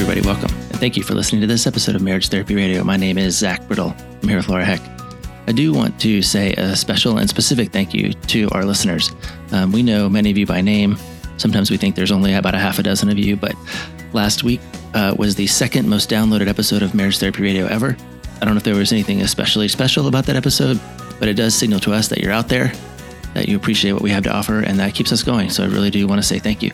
Everybody, welcome. And thank you for listening to this episode of Marriage Therapy Radio. My name is Zach Brittle. I'm here with Laura Heck. I do want to say a special and specific thank you to our listeners. Um, we know many of you by name. Sometimes we think there's only about a half a dozen of you, but last week uh, was the second most downloaded episode of Marriage Therapy Radio ever. I don't know if there was anything especially special about that episode, but it does signal to us that you're out there, that you appreciate what we have to offer, and that keeps us going. So I really do want to say thank you.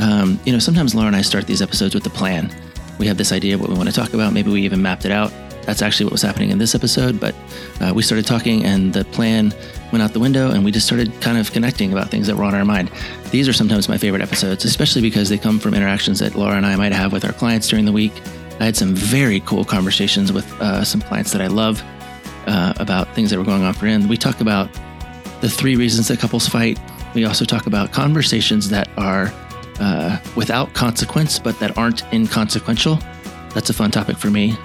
Um, you know, sometimes Laura and I start these episodes with a plan. We have this idea of what we want to talk about. Maybe we even mapped it out. That's actually what was happening in this episode. But uh, we started talking, and the plan went out the window, and we just started kind of connecting about things that were on our mind. These are sometimes my favorite episodes, especially because they come from interactions that Laura and I might have with our clients during the week. I had some very cool conversations with uh, some clients that I love uh, about things that were going on for him. We talk about the three reasons that couples fight. We also talk about conversations that are uh, without consequence, but that aren't inconsequential. That's a fun topic for me.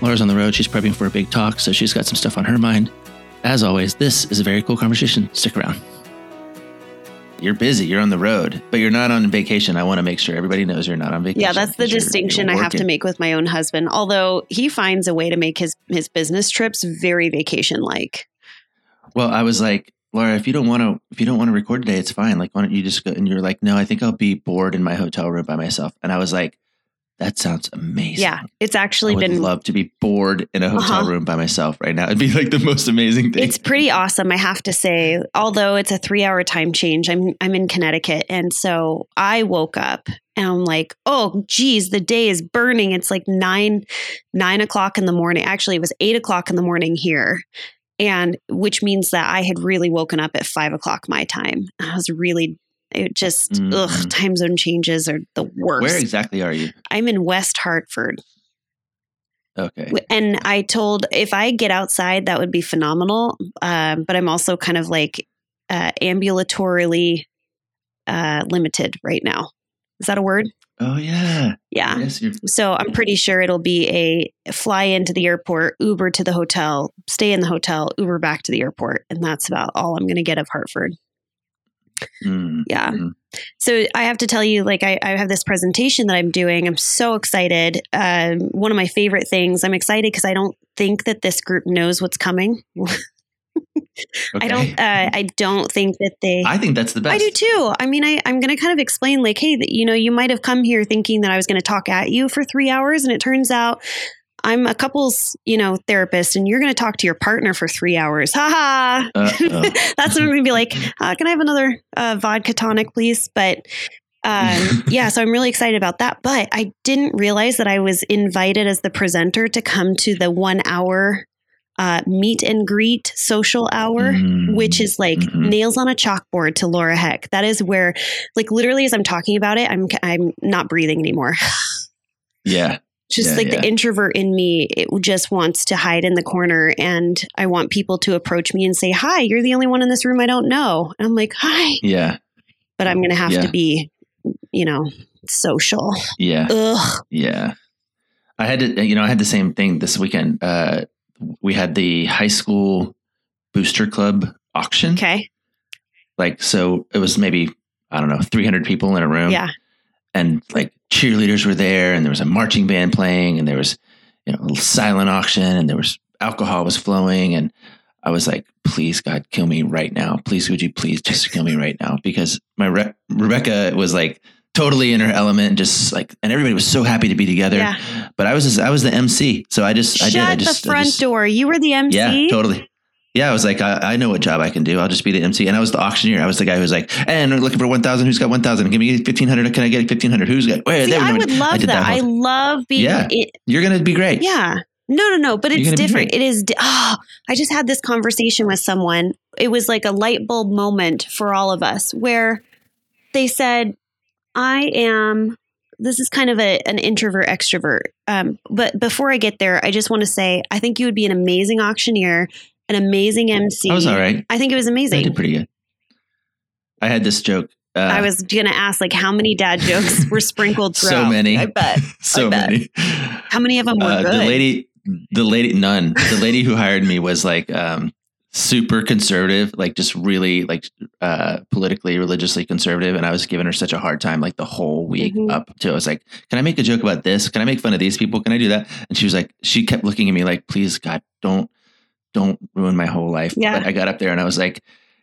Laura's on the road. She's prepping for a big talk, so she's got some stuff on her mind. As always, this is a very cool conversation. Stick around. You're busy, you're on the road, but you're not on vacation. I want to make sure everybody knows you're not on vacation. Yeah, that's the 'cause you're- distinction you're I have to make with my own husband. Although he finds a way to make his his business trips very vacation like. Well, I was like, Laura, if you don't want to, if you don't want to record today, it's fine. Like, why don't you just go? And you're like, no, I think I'll be bored in my hotel room by myself. And I was like, that sounds amazing. Yeah, it's actually been I would been love to be bored in a hotel Uh-huh. room by myself right now. It'd be like the most amazing thing. it's pretty awesome, I have to say. Although it's a three hour time change, I'm I'm in Connecticut, and so I woke up and I'm like, oh, geez, the day is burning. It's like nine nine o'clock in the morning. Actually, it was eight o'clock in the morning here, and which means that I had really woken up at five o'clock my time. I was really. It just Mhm. ugh, time zone changes are the worst. Where exactly are you? I'm in West Hartford. Okay. And I told if I get outside, that would be phenomenal. Um, but I'm also kind of like uh, ambulatorily uh, limited right now. Is that a word? Oh yeah. Yeah. Yes. So I'm pretty sure it'll be a fly into the airport, Uber to the hotel, stay in the hotel, Uber back to the airport. And that's about all I'm going to get of Hartford. Mm, Yeah. mm. So I have to tell you, like, I, I have this presentation that I'm doing. I'm so excited. Um, one of my favorite things. I'm excited because I don't think that this group knows what's coming. I don't. Uh, I don't think that they. I think that's the best. I do too. I mean, I, I'm going to kind of explain, like, hey, that you know, you might have come here thinking that I was going to talk at you for three hours, and it turns out I'm a couples, you know, therapist, and you're going to talk to your partner for three hours. Ha ha. Uh-oh. That's when I'm going to be like, uh, can I have another uh, vodka tonic, please? But um, yeah, so I'm really excited about that. But I didn't realize that I was invited as the presenter to come to the one hour uh, meet and greet social hour. Mm, Which is like mhm. nails on a chalkboard to Laura Heck. That is where, like, literally, as I'm talking about it, I'm I'm not breathing anymore. yeah. just Yeah, like yeah. the introvert in me, it just wants to hide in the corner, and I want people to approach me and say, "Hi, you're the only one in this room I don't know." And I'm like, "Hi," Yeah. but I'm going to have Yeah. to be, you know, social. Yeah. Ugh. Yeah. I had to, you know, I had the same thing this weekend. Uh, we had the high school booster club auction. Okay. Like, so it was maybe, I don't know, 300 people in a room. Yeah. And like cheerleaders were there and there was a marching band playing and there was, you know, a little silent auction and there was alcohol was flowing. And I was like, please, God, kill me right now. Please, would you please just kill me right now? Because my Re- Rebecca was like totally in her element, and just like, and everybody was so happy to be together. Yeah. But I was just, I was the MC, so I just, I Shut did, I just, the I front just- door. You were the MC. Yeah, totally. Yeah, I was like, I, I know what job I can do. I'll just be the MC. And I was the auctioneer. I was the guy who was like, eh, and we're looking for 1,000. Who's got 1,000? Give me 1,500. Can I get 1,500? Who's got, wait, See, I would love did that. I love being. Yeah. It, You're going to be great. yeah. No, no, no. But it's different. It is. Di- oh, I just had this conversation with someone. It was like a light bulb moment for all of us where they said, I am. This is kind of a, an introvert extrovert. Um, but before I get there, I just want to say I think you would be an amazing auctioneer, an amazing MC. I was all right. I think it was amazing. I did pretty good. I had this joke. Uh, I was going to ask, like, how many dad jokes were sprinkled So throughout? many. I bet. so I bet. many. How many of them were Uh, good? the lady, the lady, none. The lady who hired me was like um, super conservative, like just really like uh, politically, religiously conservative, and I was giving her such a hard time like the whole week Mhm. up to. I was like, "Can I make a joke about this? Can I make fun of these people? Can I do that?" And she was like, she kept looking at me like, "Please, God, don't, don't ruin my whole life." Yeah. But I got up there and I was like.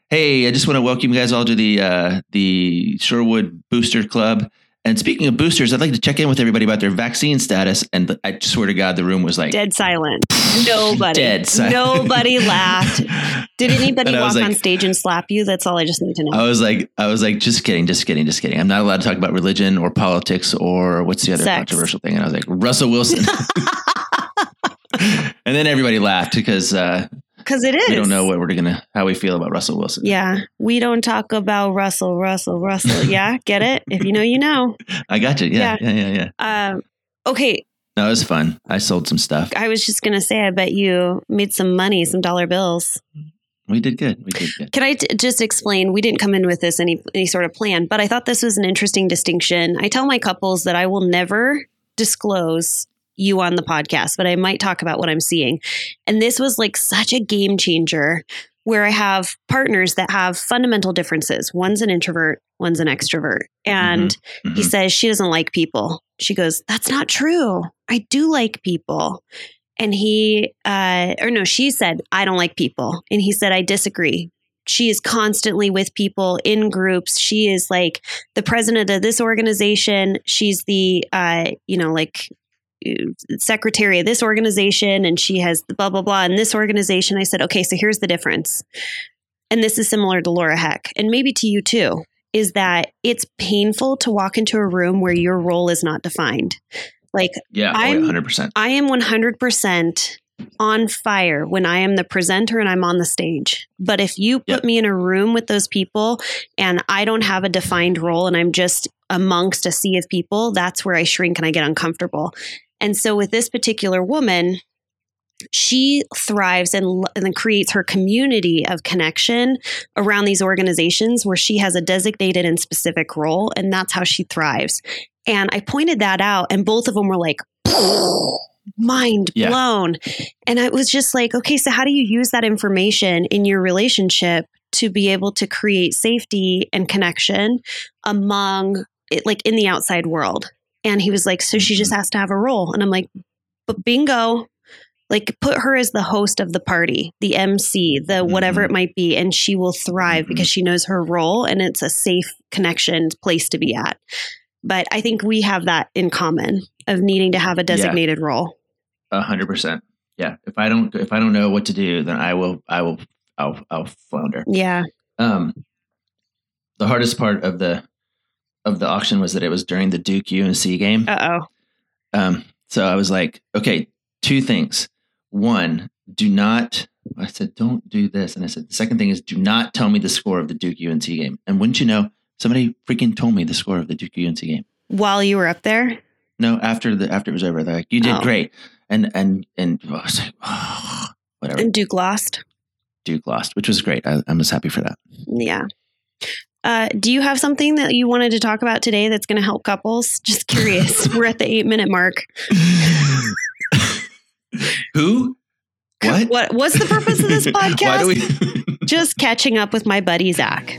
Hey, I just want to welcome you guys all to the uh, the Sherwood Booster Club. And speaking of boosters, I'd like to check in with everybody about their vaccine status. And I swear to God, the room was like Dead silent. Nobody. Dead silent. Nobody laughed. Did anybody walk was on stage and slap you? That's all I just need to know. I was like, I was like, just kidding, just kidding, just kidding. I'm not allowed to talk about religion or politics or what's the other Sex. controversial thing. And I was like, Russell Wilson. and then everybody laughed because uh, Because it is. we don't know what we're gonna, how we feel about Russell Wilson. Yeah. We don't talk about Russell, Russell, Russell. Yeah. Get it? If you know, you know. I got you. Yeah, yeah, yeah, yeah. Um, okay. No, it was fun. I sold some stuff. I was just to say, I bet you made some money, some dollar bills. We did good. We did good. Can I t- just explain? We didn't come in with this any any sort of plan, but I thought this was an interesting distinction. I tell my couples that I will never disclose you on the podcast, but I might talk about what I'm seeing. And this was like such a game changer where I have partners that have fundamental differences. One's an introvert, one's an extrovert. And he Mhm. says she doesn't like people. She goes, That's not true. I do like people. And he, uh, or no, she said, I don't like people. And he said, I disagree. She is constantly with people in groups. She is like the president of this organization. She's the, uh, you know, like secretary of this organization and she has blah, blah, blah in this organization. I said, okay, so here's the difference. And this is similar to Laura Heck and maybe to you too is that it's painful to walk into a room where your role is not defined. Like Yeah, oh, I'm- 100%. I am 100% on fire when I am the presenter and I'm on the stage. But if you put Yep. me in a room with those people and I don't have a defined role and I'm just amongst a sea of people, that's where I shrink and I get uncomfortable. And so with this particular woman, she thrives and, and then creates her community of connection around these organizations where she has a designated and specific role. And that's how she thrives. And I pointed that out, and both of them were like, mind Yeah. blown. And I was just like, okay, so how do you use that information in your relationship to be able to create safety and connection among it, like in the outside world? And he was like, so she just has to have a role. And I'm like, but bingo. Like put her as the host of the party, the MC, the whatever Mhm. it might be, and she will thrive Mhm. because she knows her role and it's a safe connection place to be at. But I think we have that in common of needing to have a designated role. A hundred percent. Yeah. If I don't, if I don't know what to do, then I will, I will, I'll, I'll flounder. Yeah. Um, the hardest part of the, of the auction was that it was during the Duke UNC game. Uh oh. Um, so I was like, okay, two things. One, do not. I said, don't do this, and I said, the second thing is, do not tell me the score of the Duke UNC game. And wouldn't you know, somebody freaking told me the score of the Duke UNC game. While you were up there? No, after the after it was over, they're like, you did Oh. great, and and and I was like, whatever. And Duke lost. Duke lost, which was great. I, I'm just happy for that. Yeah. Uh, do you have something that you wanted to talk about today that's going to help couples? Just curious. we're at the eight minute mark. Who? What? What What's the purpose of this podcast? Why do we? Just catching up with my buddy Zach.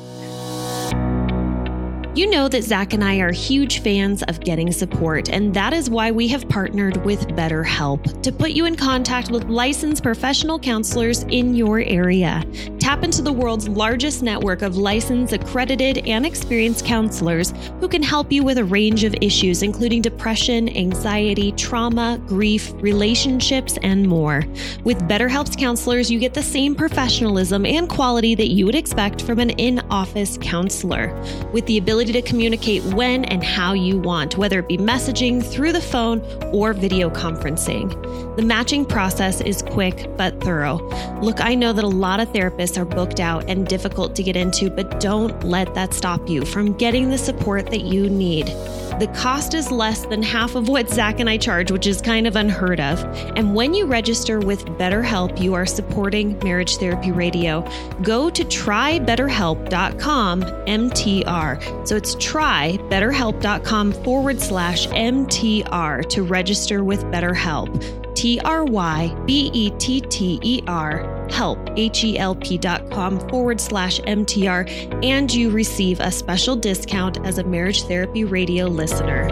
You know that Zach and I are huge fans of getting support, and that is why we have partnered with BetterHelp to put you in contact with licensed professional counselors in your area. Tap into the world's largest network of licensed, accredited, and experienced counselors who can help you with a range of issues, including depression, anxiety, trauma, grief, relationships, and more. With BetterHelp's counselors, you get the same professionalism and quality that you would expect from an in office counselor, with the ability to communicate when and how you want, whether it be messaging, through the phone, or video conferencing. The matching process is quick but thorough. Look, I know that a lot of therapists are booked out and difficult to get into, but don't let that stop you from getting the support that you need. The cost is less than half of what Zach and I charge, which is kind of unheard of. And when you register with BetterHelp, you are supporting Marriage Therapy Radio. Go to trybetterhelp.com MTR. So it's trybetterhelp.com forward slash MTR to register with BetterHelp. T R Y B E T T E R help, H E L P dot com forward slash MTR, and you receive a special discount as a marriage therapy radio listener.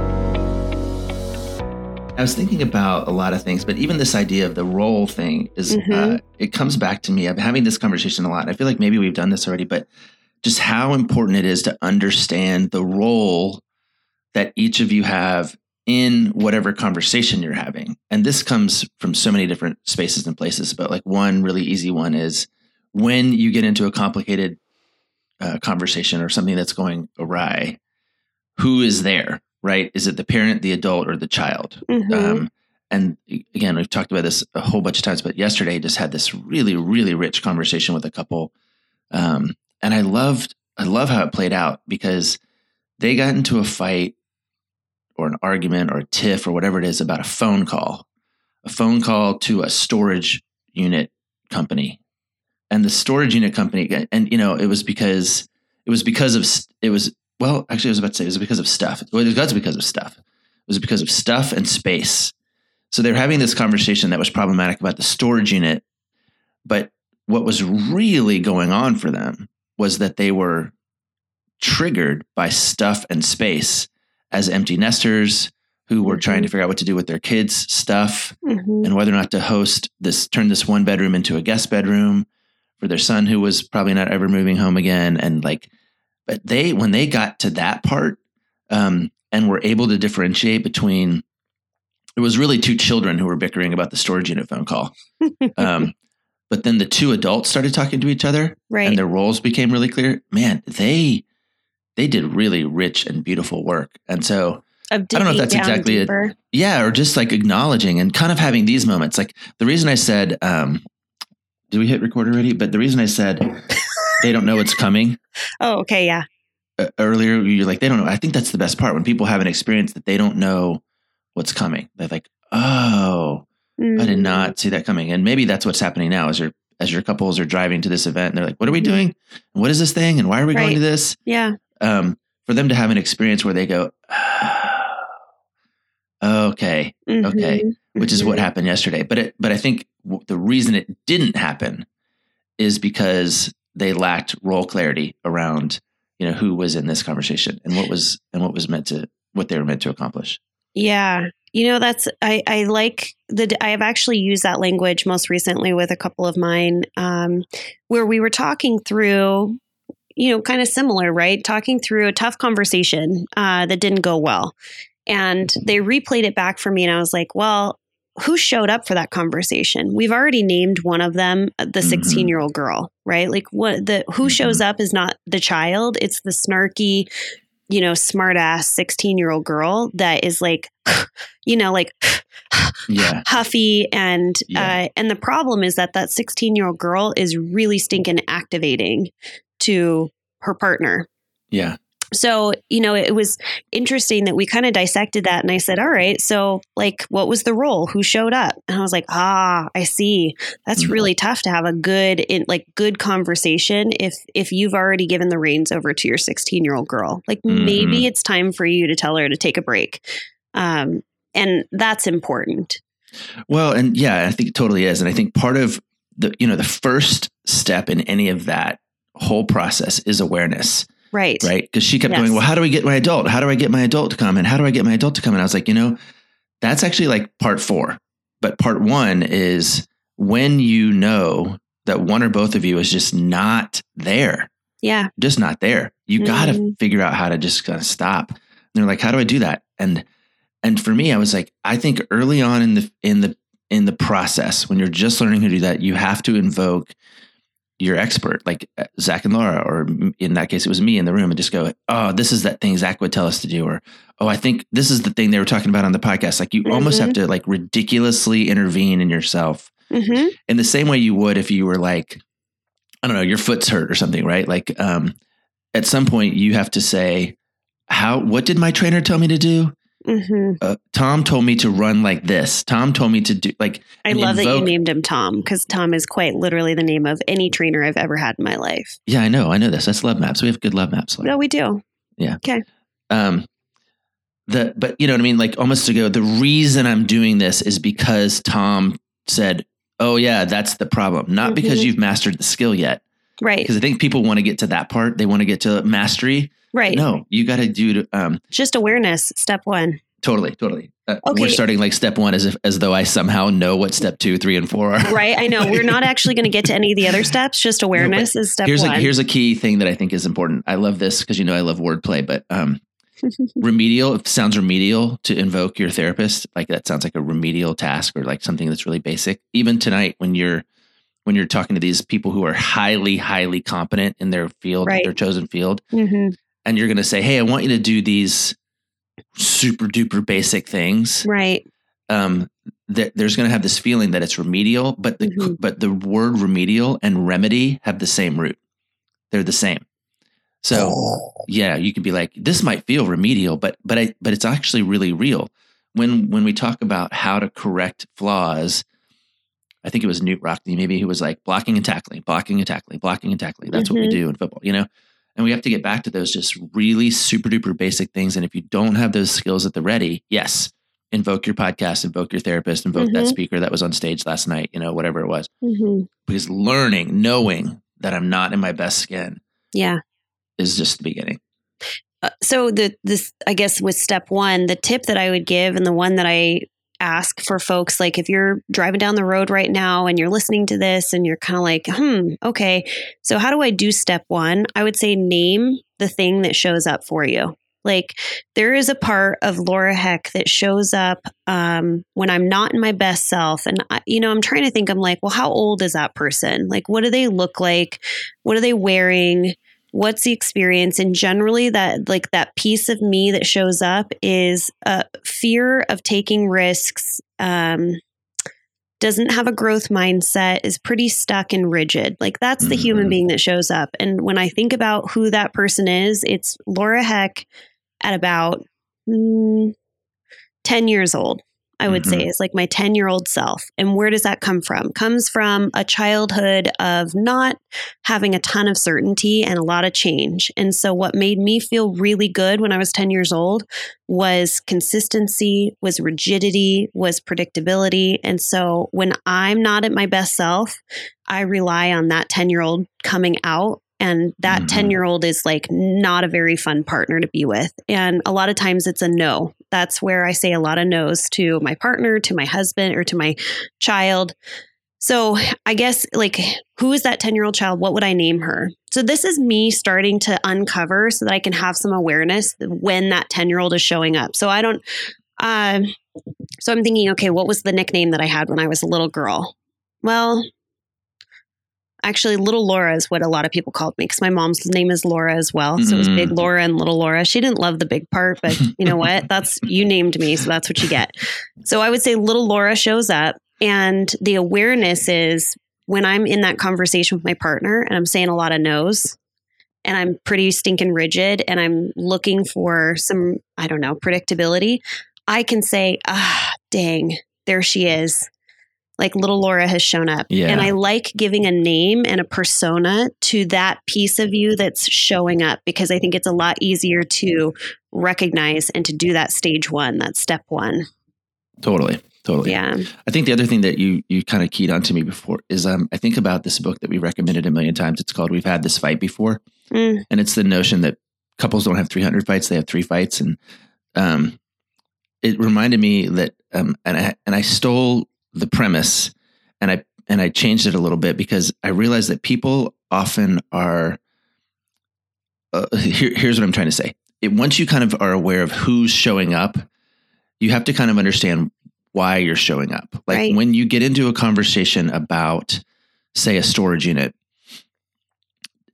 I was thinking about a lot of things, but even this idea of the role thing is, uh, Mhm. uh, it comes back to me. I'm having this conversation a lot. I feel like maybe we've done this already, but just how important it is to understand the role that each of you have in whatever conversation you're having. And this comes from so many different spaces and places, but like one really easy one is when you get into a complicated uh, conversation or something that's going awry, who is there, right? Is it the parent, the adult, or the child? Mhm. Um, and again, we've talked about this a whole bunch of times, but yesterday just had this really, really rich conversation with a couple. Um, and I loved, I love how it played out because they got into a fight or an argument or a tiff or whatever it is about a phone call, a phone call to a storage unit company. And the storage unit company, and you know, it was because it was because of it was well, actually, I was about to say it was because of stuff. Well, it was because of stuff. It was because of stuff and space. So they're having this conversation that was problematic about the storage unit, but what was really going on for them was that they were triggered by stuff and space as empty nesters who were trying to figure out what to do with their kids' stuff Mhm. and whether or not to host this, turn this one bedroom into a guest bedroom for their son who was probably not ever moving home again. And like, but they, when they got to that part um, and were able to differentiate between, it was really two children who were bickering about the storage unit phone call. Um, but then the two adults started talking to each other right. and their roles became really clear. Man, they, they did really rich and beautiful work. And so, I don't know if that's exactly it. yeah, or just like acknowledging and kind of having these moments. Like the reason I said, um, did we hit record already? But the reason I said they don't know what's coming Oh, okay, yeah. uh, earlier, you're like, they don't know. I think that's the best part when people have an experience that they don't know what's coming. They're like, oh, I did Mm. not see that coming. And maybe that's what's happening now as your as your couples are driving to this event and they're like, what are we doing? And what is this thing? And why are we going to this? Yeah. Um, for them to have an experience where they go, oh, okay, Okay, Mhm. which is what Mhm. happened yesterday. But it, but I think w- the reason it didn't happen is because they lacked role clarity around you know who was in this conversation and what was and what was meant to what they were meant to accomplish. Yeah. You know, that's, I, I like the, I have actually used that language most recently with a couple of mine, um, where we were talking through, you know, kind of similar, right? Talking through a tough conversation uh, that didn't go well. And they replayed it back for me, and I was like, well, who showed up for that conversation? We've already named one of them uh, the Mhm. 16 year old girl, right? Like what the who shows up is not the child, it's the snarky, you know, smart ass 16 year old girl that is like, you know, like Yeah, huffy and Yeah. uh, and the problem is that that 16 year old girl is really stinking activating to her partner. Yeah, so you know it was interesting that we kind of dissected that and i said all right so like what was the role? Who showed up? And i was like ah i see. That's Mhm. really tough to have a good in, like good conversation if if you've already given the reins over to your 16 year old girl. Like maybe Mhm. it's time for you to tell her to take a break. Um and that's important. Well, and yeah, I think it totally is. And I think part of the, you know, the first step in any of that whole process is awareness. Right. right? Because she kept Yes. going, well, how do I get my adult? How do I get my adult to come? And how do I get my adult to come? And I was like, you know, that's actually like part four. But part one is when you know that one or both of you is just not there, Yeah. just not there. You got to mm-hmm. figure out how to just kind of stop. And they're like, how do I do that? And and for me, I was like, I think early on in the in the in the process, when you're just learning how to do that, you have to invoke your expert, like uh, Zach and Laura, or in that case, it was me in the room, and just go, "Oh, this is that thing Zach would tell us to do," or "Oh, I think this is the thing they were talking about on the podcast." Like you almost have to like ridiculously intervene in yourself hmm in the same way you would if you were like, I don't know, your foot's hurt or something, right? Like, um, at some point you have to say, "How? What did my trainer tell me to do?" Hmm Uh, Tom told me to run like this. Tom told me to do like. I love that you named him Tom because Tom is quite literally the name of any trainer I've ever had in my life. Yeah, I know, I know this. That's love maps. We have good love maps. Like, No, we do. Yeah. Okay. Um the but you know what i mean like almost to go the reason i'm doing this is because tom said oh yeah that's the problem not because Mhm. you've mastered the skill yet Right. because i think people want to get to that part they want to get to mastery Right. no you got to do um Just awareness. Step one. totally totally uh, we're starting like step one as if as though i somehow know what step two three and four are Right. I know. We're not actually going to get to any of the other steps. Just awareness is step here's one. a here's a key thing that I think is important. I love this because you know I love wordplay, but um, remedial it sounds remedial to invoke your therapist. Like that sounds like a remedial task or like something that's really basic. Even tonight, when you're when you're talking to these people who are highly highly competent in their field, Right. their chosen field, hmm and you're going to say, "Hey, I want you to do these super duper basic things." Right. um, that there's going to have this feeling that it's remedial, but the Mhm. but the word remedial and remedy have the same root. They're the same. So yeah, you could be like, this might feel remedial, but but I but it's actually really real. When when we talk about how to correct flaws, I think it was Knute Rockne maybe who was like blocking and tackling, blocking and tackling, blocking and tackling. That's what we Mhm. do in football, you know. And we have to get back to those just really super duper basic things. And if you don't have those skills at the ready, yes, invoke your podcast, invoke your therapist, invoke that Mhm. speaker that was on stage last night, you know, whatever it was. hmm Because learning, knowing that I'm not in my best skin Yeah. is just the beginning. Uh, so the this I guess with step one, the tip that I would give and the one that I ask for folks like if you're driving down the road right now and you're listening to this and you're kind of like, "Hmm, okay. So how do I do step 1?" I would say name the thing that shows up for you. Like there is a part of Laura Heck that shows up um, when I'm not in my best self, and I, you know I'm trying to think. I'm like, well, how old is that person? Like, what do they look like? What are they wearing? What's the experience? And generally, that like that piece of me that shows up is a fear of taking risks. Um, doesn't have a growth mindset, is pretty stuck and rigid. Like that's the human Mhm. being that shows up. And when I think about who that person is, it's Laura Heck at about mm, 10 years old. I would say is like my 10 year old self. And where does that come from? Comes from a childhood of not having a ton of certainty and a lot of change. And so what made me feel really good when I was 10 years old was consistency, was rigidity, was predictability. And so when I'm not at my best self, I rely on that 10 year old coming out. And that Mhm. 10 year old is like not a very fun partner to be with. And a lot of times it's a no. That's where I say a lot of no's to my partner, to my husband, or to my child. So I guess like who is that 10 year old child? What would I name her? So this is me starting to uncover so that I can have some awareness when that 10 year old is showing up. So I don't, um, so I'm thinking, okay, what was the nickname that I had when I was a little girl? Well, actually, little Laura is what a lot of people called me because my mom's name is Laura as well. So it was big Mm. Laura and little Laura. She didn't love the big part, but you know what? That's you named me, so that's what you get. So I would say little Laura shows up, and the awareness is when I'm in that conversation with my partner and I'm saying a lot of no's and I'm pretty stinking rigid and I'm looking for some, I don't know, predictability, I can say, ah, dang, there she is. Like little Laura has shown up. Yeah. And I like giving a name and a persona to that piece of you that's showing up because I think it's a lot easier to recognize and to do that stage one, that step one. Totally. Totally. Yeah. I think the other thing that you you kind of keyed on to me before is um I think about this book that we recommended a million times. It's called We've Had This Fight Before. Mm, And it's the notion that couples don't have 300 fights, they have three fights. And um it reminded me that um and I and I stole the premise and I and I changed it a little bit because I realized that people often are uh, here, here's what I'm trying to say. It, once you kind of are aware of who's showing up, you have to kind of understand why you're showing up. Like Right. when you get into a conversation about, say, a storage unit,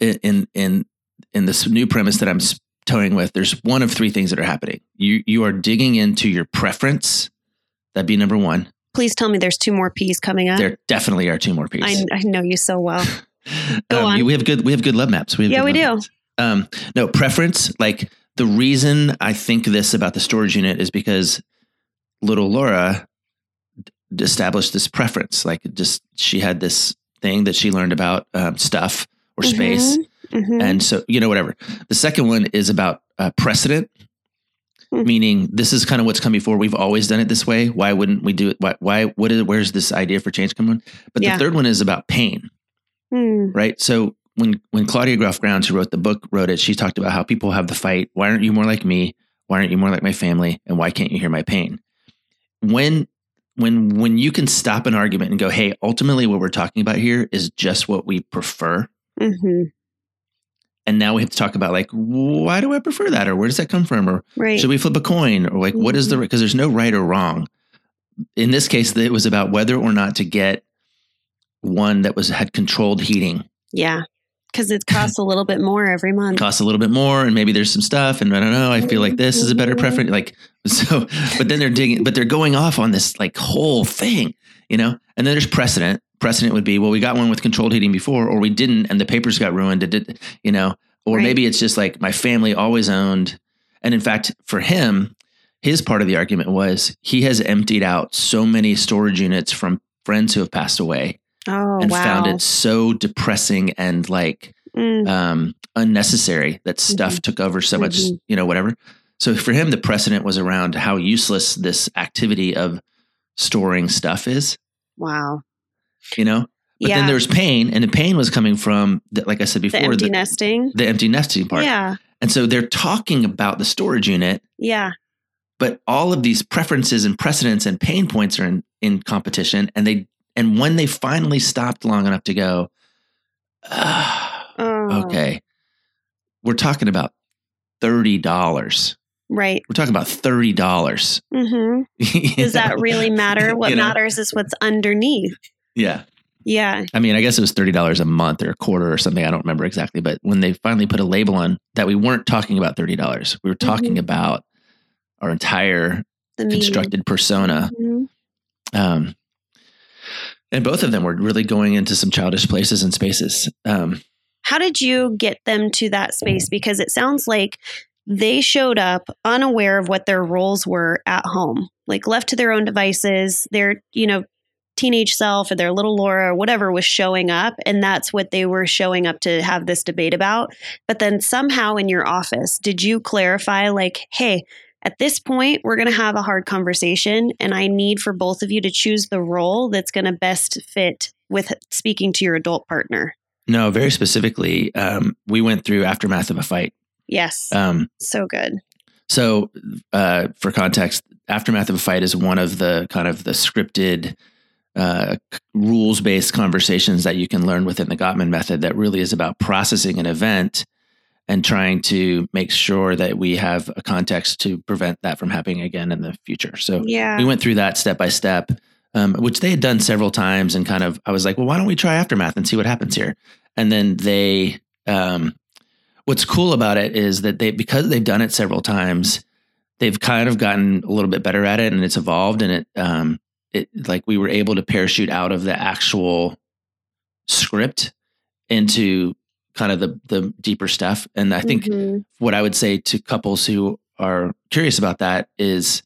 in in in, this new premise that I'm toying with, there's one of three things that are happening. You you are digging into your preference. That'd be number one. Please tell me there's two more P's coming up. There definitely are two more pieces. I, I know you so well. Go um, on. We have good we have good love maps. We have Yeah, we do. maps. Um, no preference. Like the reason I think this about the storage unit is because little Laura d- established this preference. Like just she had this thing that she learned about um, stuff or space, Mhm. and so you know whatever. The second one is about uh, precedent. Meaning, this is kind of what's come before. We've always done it this way. Why wouldn't we do it? Why? Why? What is? Where's this idea for change coming? from? But Yeah. the third one is about pain Mm, right? So when when Claudia Groff Grounds, who wrote the book, wrote it, she talked about how people have the fight. Why aren't you more like me? Why aren't you more like my family? And why can't you hear my pain? When when when you can stop an argument and go, hey, ultimately what we're talking about here is just what we prefer. mhm. And now we have to talk about like, why do I prefer that? Or where does that come from? Or Right. should we flip a coin? Or like, what is the mm-hmm. because there's no right or wrong. In this case, it was about whether or not to get one that was had controlled heating. yeah. Because it costs a little bit more every month. costs a little bit more and maybe there's some stuff and I don't know I feel like this is a better mm-hmm. preference like so but then they're digging but they're going off on this like whole thing you know and then there's precedent precedent would be well we got one with controlled heating before or we didn't and the papers got ruined it did you know or Right. maybe it's just like my family always owned and in fact for him his part of the argument was he has emptied out so many storage units from friends who have passed away Oh, and wow. found it so depressing and like Mm, um, unnecessary that stuff took over so much, Mhm. you know, whatever. So for him, the precedent was around how useless this activity of storing stuff is, wow. You know. But yeah. then there was pain, and the pain was coming from, the, like I said before, the empty the, nesting. the empty nesting part. Yeah. And so they're talking about the storage unit, Yeah. but all of these preferences and precedents and pain points are in, in competition. And they and when they finally stopped long enough to go, ah, Oh, okay, we're talking about thirty dollars. Right. We're talking about thirty dollars. hmm Does that really matter? What You know? matters is what's underneath. Yeah. Yeah. I mean, I guess it was thirty dollars a month or a quarter or something. I don't remember exactly, but when they finally put a label on that, we weren't talking about thirty dollars. We were talking Mhm. about our entire The meaning. constructed persona. Mhm. Um, and both of them were really going into some childish places and spaces. Um, How did you get them to that space? Because it sounds like they showed up unaware of what their roles were at home, like left to their own devices. They're, you know, teenage self or their little Laura or whatever was showing up. And that's what they were showing up to have this debate about. But then somehow in your office, did you clarify, like, hey, at this point, we're going to have a hard conversation, and I need for both of you to choose the role that's going to best fit with speaking to your adult partner? no, very specifically, um, we went through aftermath of a fight. Yes. Um, so good. So, uh, for context, aftermath of a fight is one of the kind of the scripted, uh, rules based conversations that you can learn within the Gottman method. That really is about processing an event and trying to make sure that we have a context to prevent that from happening again in the future. So, Yeah. we went through that step by step, um, which they had done several times. And kind of, I was like, well, why don't we try aftermath and see what happens here? And then they, um, what's cool about it is that they, because they've done it several times, they've kind of gotten a little bit better at it and it's evolved and it, um, it like we were able to parachute out of the actual script into kind of the, the deeper stuff. And I think Mhm. what I would say to couples who are curious about that is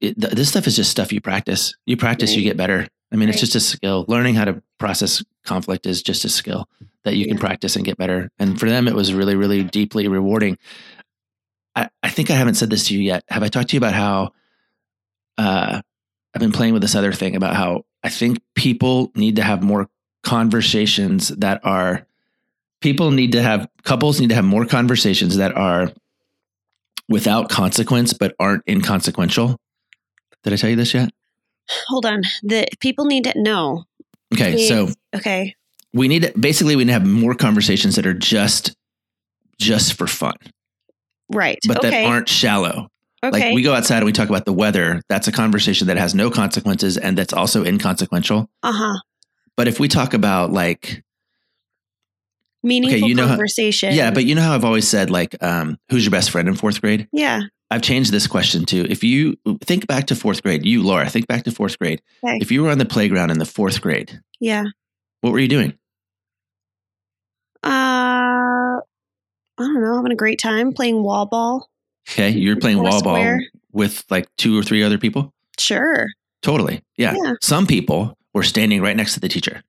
it, th- this stuff is just stuff you practice. You practice, you get better. I mean, it's just a skill. Learning how to process conflict is just a skill that you can practice and get better. And for them, it was really, really deeply rewarding. I, I think I haven't said this to you yet. Have I talked to you about how uh, I've been playing with this other thing about how I think people need to have more conversations that are people need to have couples need to have more conversations that are without consequence but aren't inconsequential. Did I tell you this yet? Hold on. The people need to know. Okay, so Okay. we need to, basically we need to have more conversations that are just just for fun, Right. but okay. that aren't shallow. Okay. Like we go outside and we talk about the weather. That's a conversation that has no consequences and that's also inconsequential. uh huh. But if we talk about like, Meaningful you know how- conversation. yeah, but you know how I've always said like, um, who's your best friend in fourth grade? yeah. I've changed this question too. if you think back to fourth grade, you Laura, think back to fourth grade. Okay. If you were on the playground in the fourth grade, Yeah. what were you doing? Uh, I don't know. Having a great time playing wall ball. Okay, you're playing wall ball with like two or three other people. Sure. Totally. Yeah. Yeah. Some people were standing right next to the teacher.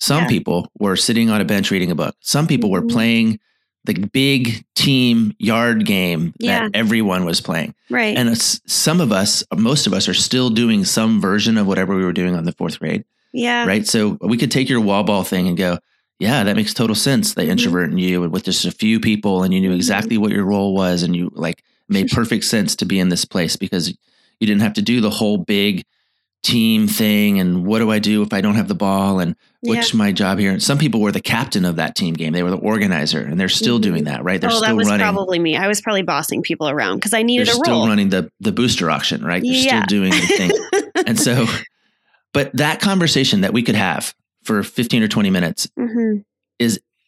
Some Yeah. people were sitting on a bench reading a book. Some people were Mhm. playing the big team yard game Yeah. that everyone was playing. Right. And some of us, most of us are still doing some version of whatever we were doing on the fourth grade. yeah. Right. So we could take your wall ball thing and go, yeah, that makes total sense. The Mhm. introvert in you, and with just a few people, and you knew Mhm. exactly what your role was, and you like made perfect sense to be in this place because you didn't have to do the whole big team thing. And what do I do if I don't have the ball? And Yeah. what's my job here? And some people were the captain of that team game. They were the organizer, and they're still Mhm. doing that. Right. They're oh, still that was running. probably me. I was probably bossing people around because I needed they're a still role. running the the booster auction. Right. They're Yeah. still doing the thing. and so, but that conversation that we could have for 15 or 20 minutes hmm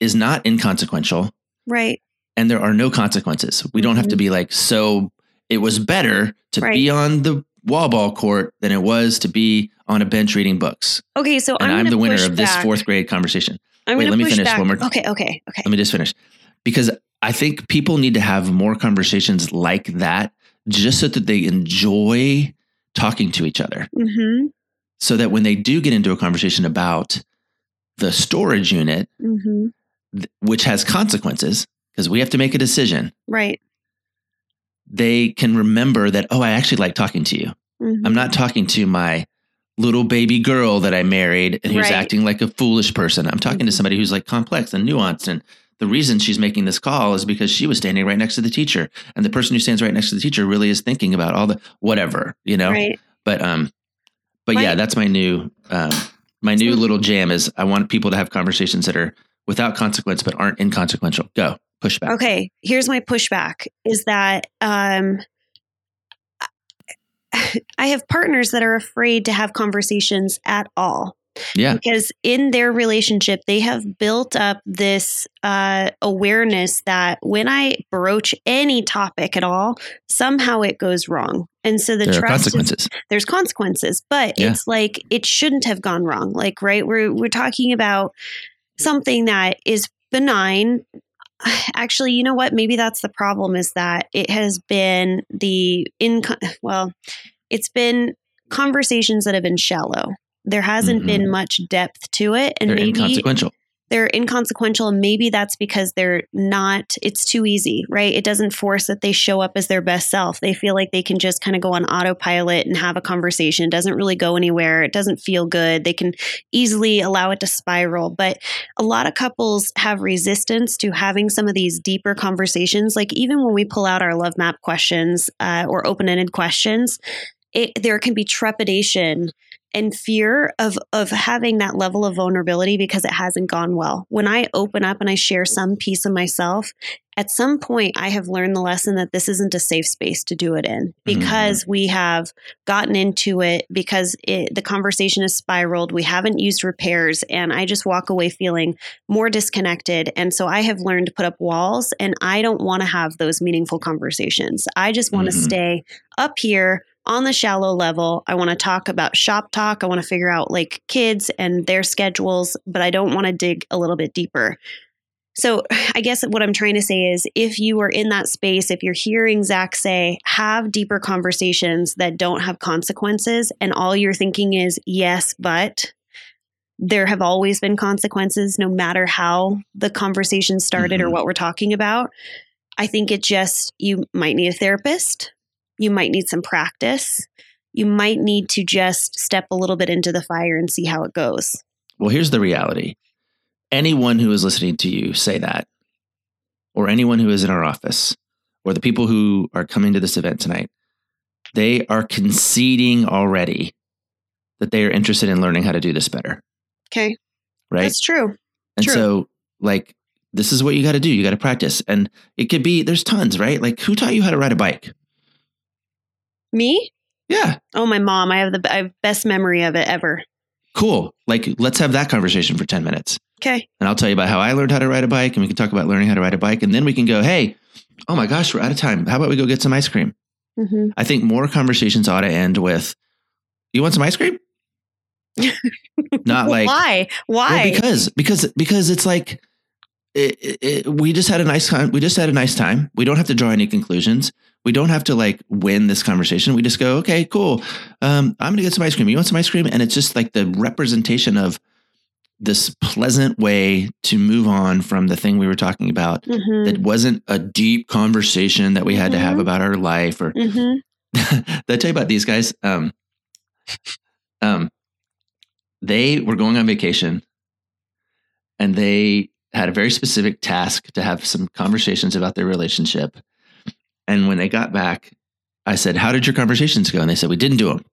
is not inconsequential Right. and there are no consequences. We don't have to be like, so it was better to Mm-hmm. Right. be on the wall ball court than it was to be on a bench reading books. Okay. So And I'm, I'm, the winner of this back. fourth grade conversation. I'm Wait, let me finish back. one more- Okay. Okay. Okay. Let me just finish because I think people need to have more conversations like that just so that they enjoy talking to each other. Mm-hmm. So that when they do get into a conversation about the storage unit, Mm-hmm. th- which has consequences, because we have to make a decision, Right. they can remember that, oh, I actually like talking to you. Mhm. I'm not talking to my little baby girl that I married and who's Right. acting like a foolish person. I'm talking to Mhm. somebody who's like complex and nuanced. And the reason she's making this call is because she was standing right next to the teacher. And the person who stands right next to the teacher really is thinking about all the whatever, you know? Right. But um but yeah, that's my new um my new little jam is I want people to have conversations that are without consequence but aren't inconsequential. Go. Push back. Okay, here's my pushback is that um I have partners that are afraid to have conversations at all Yeah. because in their relationship they have built up this uh, awareness that when I broach any topic at all, somehow it goes wrong, and so the There are trust is consequences. there's consequences, but Yeah. it's like it shouldn't have gone wrong. Like, right, we're we're talking about something that is benign. Actually, you know what? Maybe that's the problem is that it has been the in well, it's been conversations that have been shallow. There hasn't Mhm. been much depth to it, and They're maybe inconsequential. they're inconsequential and maybe that's because they're not it's too easy right? It doesn't force that they show up as their best self. They feel like they can just kind of go on autopilot and have a conversation. It doesn't really go anywhere. It doesn't feel good. They can easily allow it to spiral. But a lot of couples have resistance to having some of these deeper conversations. Like even when we pull out our love map questions uh, or open-ended questions it, there can be trepidation and fear of of having that level of vulnerability because it hasn't gone well. When I open up and I share some piece of myself, at some point I have learned the lesson that this isn't a safe space to do it in because we have gotten into it because it, the conversation has spiraled. We haven't used repairs, and I just walk away feeling more disconnected. And so I have learned to put up walls, and I don't want to have those meaningful conversations. I just want to Mhm. stay up here on the shallow level. I want to talk about shop talk. I want to figure out like kids and their schedules, but I don't want to dig a little bit deeper. So, I guess what I'm trying to say is if you are in that space, if you're hearing Zach say, have deeper conversations that don't have consequences, and all you're thinking is, yes, but there have always been consequences, no matter how the conversation started or Mhm. what we're talking about. I think it just, you might need a therapist. You might need some practice. you might need to just step a little bit into the fire and see how it goes. Well, here's the reality anyone who is listening to you say that, or anyone who is in our office, or the people who are coming to this event tonight, they are conceding already that they are interested in learning how to do this better. Okay. Right. That's true. and true. so, like, this is what you got to do. You got to practice. And it could be, there's tons, right? Like, who taught you how to ride a bike? Me? Yeah. Oh, my mom. I have the I have best memory of it ever. Cool. Like, let's have that conversation for 10 minutes. Okay. And I'll tell you about how I learned how to ride a bike. And we can talk about learning how to ride a bike. And then we can go, hey, oh my gosh, we're out of time. How about we go get some ice cream? hmm I think more conversations ought to end with, you want some ice cream? Not like, why? well, Why? because, because, because it's like, it, it- we just had a nice time. We just had a nice time. We don't have to draw any conclusions. We don't have to like win this conversation. We just go, okay, cool. Um, I'm going to get some ice cream. You want some ice cream? And it's just like the representation of this pleasant way to move on from the thing we were talking about. Mhm. That wasn't a deep conversation that we had to have Mhm. about our life or Mhm. did I tell you about these guys? Um, um, they were going on vacation and they had a very specific task to have some conversations about their relationship. And when they got back, I said, How did your conversations go? And they said, We didn't do them.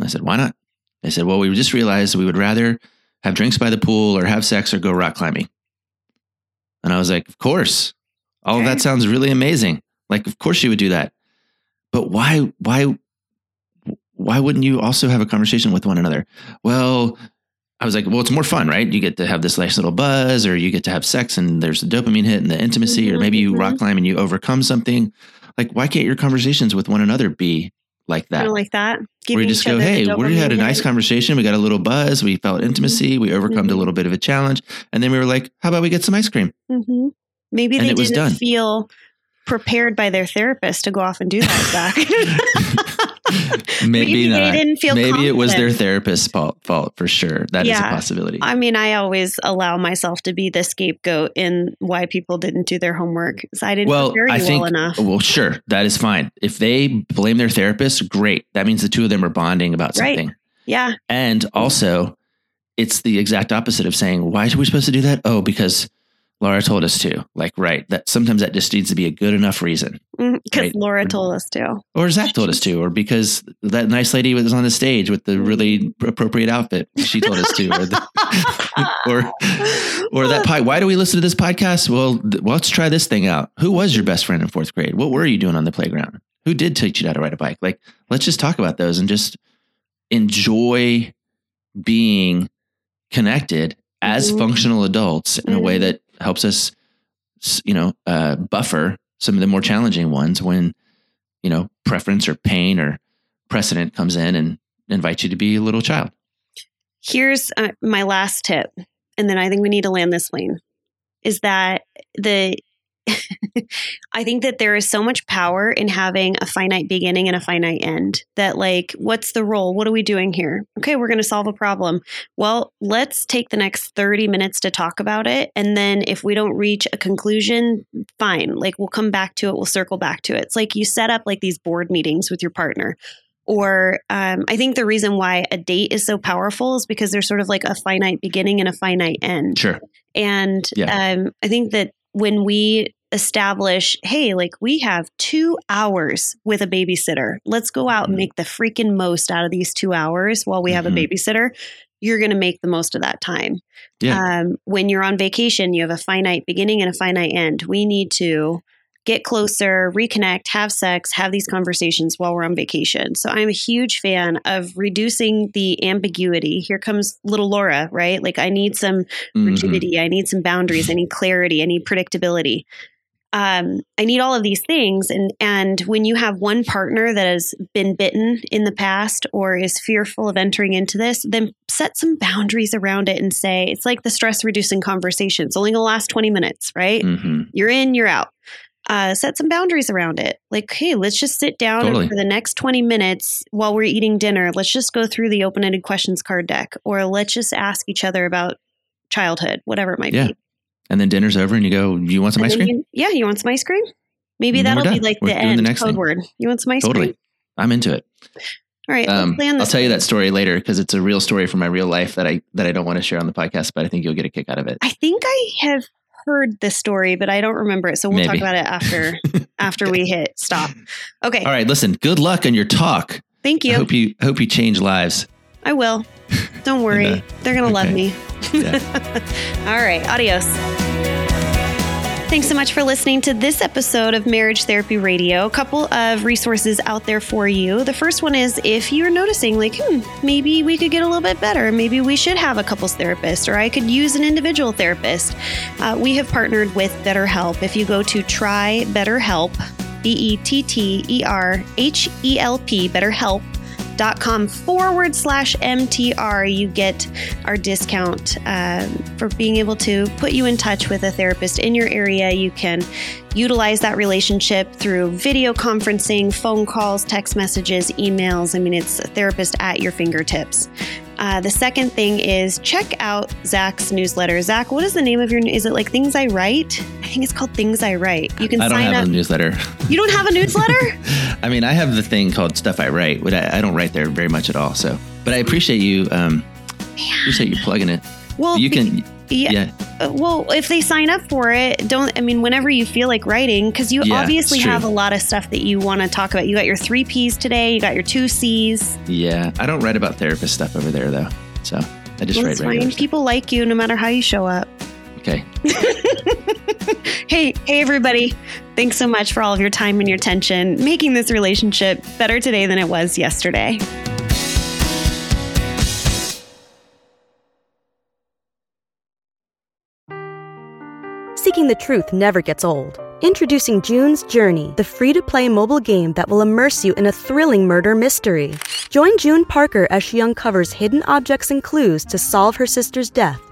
I said, Why not? They said, Well, we just realized we would rather have drinks by the pool or have sex or go rock climbing. And I was like, Of course. All of that sounds really amazing. Like, of course you would do that. But why, why, why wouldn't you also have a conversation with one another? Well, I was like, well, it's more fun, right? You get to have this nice little buzz, or you get to have sex, and there's a dopamine hit and the intimacy, or Mhm, maybe you mhm. rock climb and you overcome something. Like, why can't your conversations with one another be like that? Kind of like that. Where you just go, hey, we had a nice hit. conversation. We got a little buzz. We felt intimacy. We overcome a Mhm. little bit of a challenge. And then we were like, how about we get some ice cream? hmm Maybe And they didn't feel prepared by their therapist to go off and do that. Zach. Maybe, they not. didn't feel Maybe it was their therapist's fault, fault for sure. That is Yeah. a possibility. I mean, I always allow myself to be the scapegoat in why people didn't do their homework. 'cause I didn't well, prepare you I think, well enough. well, sure, that is fine. If they blame their therapist, great. That means the two of them are bonding about Right. something. Yeah. And also, it's the exact opposite of saying, why are we supposed to do that? Oh, because Laura told us to. Like, right. That sometimes that just needs to be a good enough reason. Mm-hmm. Because Right. Laura told us to. Or Zach told us to, or because that nice lady was on the stage with the mm-hmm. really appropriate outfit. She told us to, or, the, or, or that pie. Why do we listen to this podcast? Well, th- well, let's try this thing out. Who was your best friend in fourth grade? What were you doing on the playground? Who did teach you how to ride a bike? Like, let's just talk about those and just enjoy being connected as Mhm. functional adults in a way mm-hmm. that helps us, you know, uh, buffer some of the more challenging ones when, you know, preference or pain or precedent comes in and invites you to be a little child. Here's uh, my last tip, and then I think we need to land this plane. Is that the I think that there is so much power in having a finite beginning and a finite end. That, like, what's the role? What are we doing here? Okay, we're going to solve a problem. Well, let's take the next 30 minutes to talk about it. And then if we don't reach a conclusion, fine. Like, we'll come back to it, we'll circle back to it. It's like you set up like these board meetings with your partner. Or um, I think the reason why a date is so powerful is because there's sort of like a finite beginning and a finite end. Sure. And Yeah. um, I think that when we establish, hey, like we have two hours with a babysitter, let's go out and Mhm. make the freaking most out of these two hours while we have Mhm. a babysitter, you're going to make the most of that time. Yeah. Um, when you're on vacation, you have a finite beginning and a finite end. We need to get closer, reconnect, have sex, have these conversations while we're on vacation. So I'm a huge fan of reducing the ambiguity. Here comes little Laura, right? Like I need some Mhm. rigidity, I need some boundaries, I need clarity, I need predictability. Um, I need all of these things, and and when you have one partner that has been bitten in the past or is fearful of entering into this, then set some boundaries around it and say it's like the stress reducing conversation. It's only gonna last twenty minutes, right? Mhm. You're in, you're out. Uh, set some boundaries around it. Like, hey, let's just sit down Totally. and for the next 20 minutes while we're eating dinner, let's just go through the open ended questions card deck, or let's just ask each other about childhood, whatever it might Yeah. be. And then dinner's over and you go, you want some And ice cream? you- yeah, you want some ice cream? Maybe that'll be like We're the doing the end next code thing. word. You want some ice Totally. cream? Totally, I'm into it. All right, Um, I'll this. tell you that story later because it's a real story from my real life that I that I don't want to share on the podcast, but I think you'll get a kick out of it. I think I have heard this story, but I don't remember it. So we'll talk about it after after we hit stop. Okay. All right, listen. Good luck on your talk. Thank I you. hope you hope you change lives. I will. Don't worry. And, They're going to love me. Yeah. All right. Adios. Thanks so much for listening to this episode of Marriage Therapy Radio. A couple of resources out there for you. The first one is if you're noticing, like, hmm, maybe we could get a little bit better. Maybe we should have a couples therapist, or I could use an individual therapist. Uh, we have partnered with BetterHelp. If you go to try BetterHelp, B E T T E R H E L P, BetterHelp dot com forward slash MTR, you get our discount um, for being able to put you in touch with a therapist in your area. You can utilize that relationship through video conferencing, phone calls, text messages, emails. I mean, it's a therapist at your fingertips. Uh, the second thing is check out Zach's newsletter. Zach, what is the name of your? Is it like Things I Write? I think it's called Things I Write. You can I don't sign have up. a newsletter. you don't have a newsletter? I mean, I have the thing called Stuff I Write, but I, I don't write there very much at all. So, but I appreciate you. Um, appreciate you plugging it. Well, you can, yeah. yeah, Uh, well, if they sign up for it, don't, I mean, whenever you feel like writing, because you Yeah, obviously have a lot of stuff that you want to talk about. You got your three P's today, you got your two C's. yeah. I don't write about therapist stuff over there though. So I just Well, write fine. People like you no matter how you show up. Okay. Hey, hey, everybody. Thanks so much for all of your time and your attention, making this relationship better today than it was yesterday. Seeking the truth never gets old. Introducing June's Journey, the free to play mobile game that will immerse you in a thrilling murder mystery. Join June Parker as she uncovers hidden objects and clues to solve her sister's death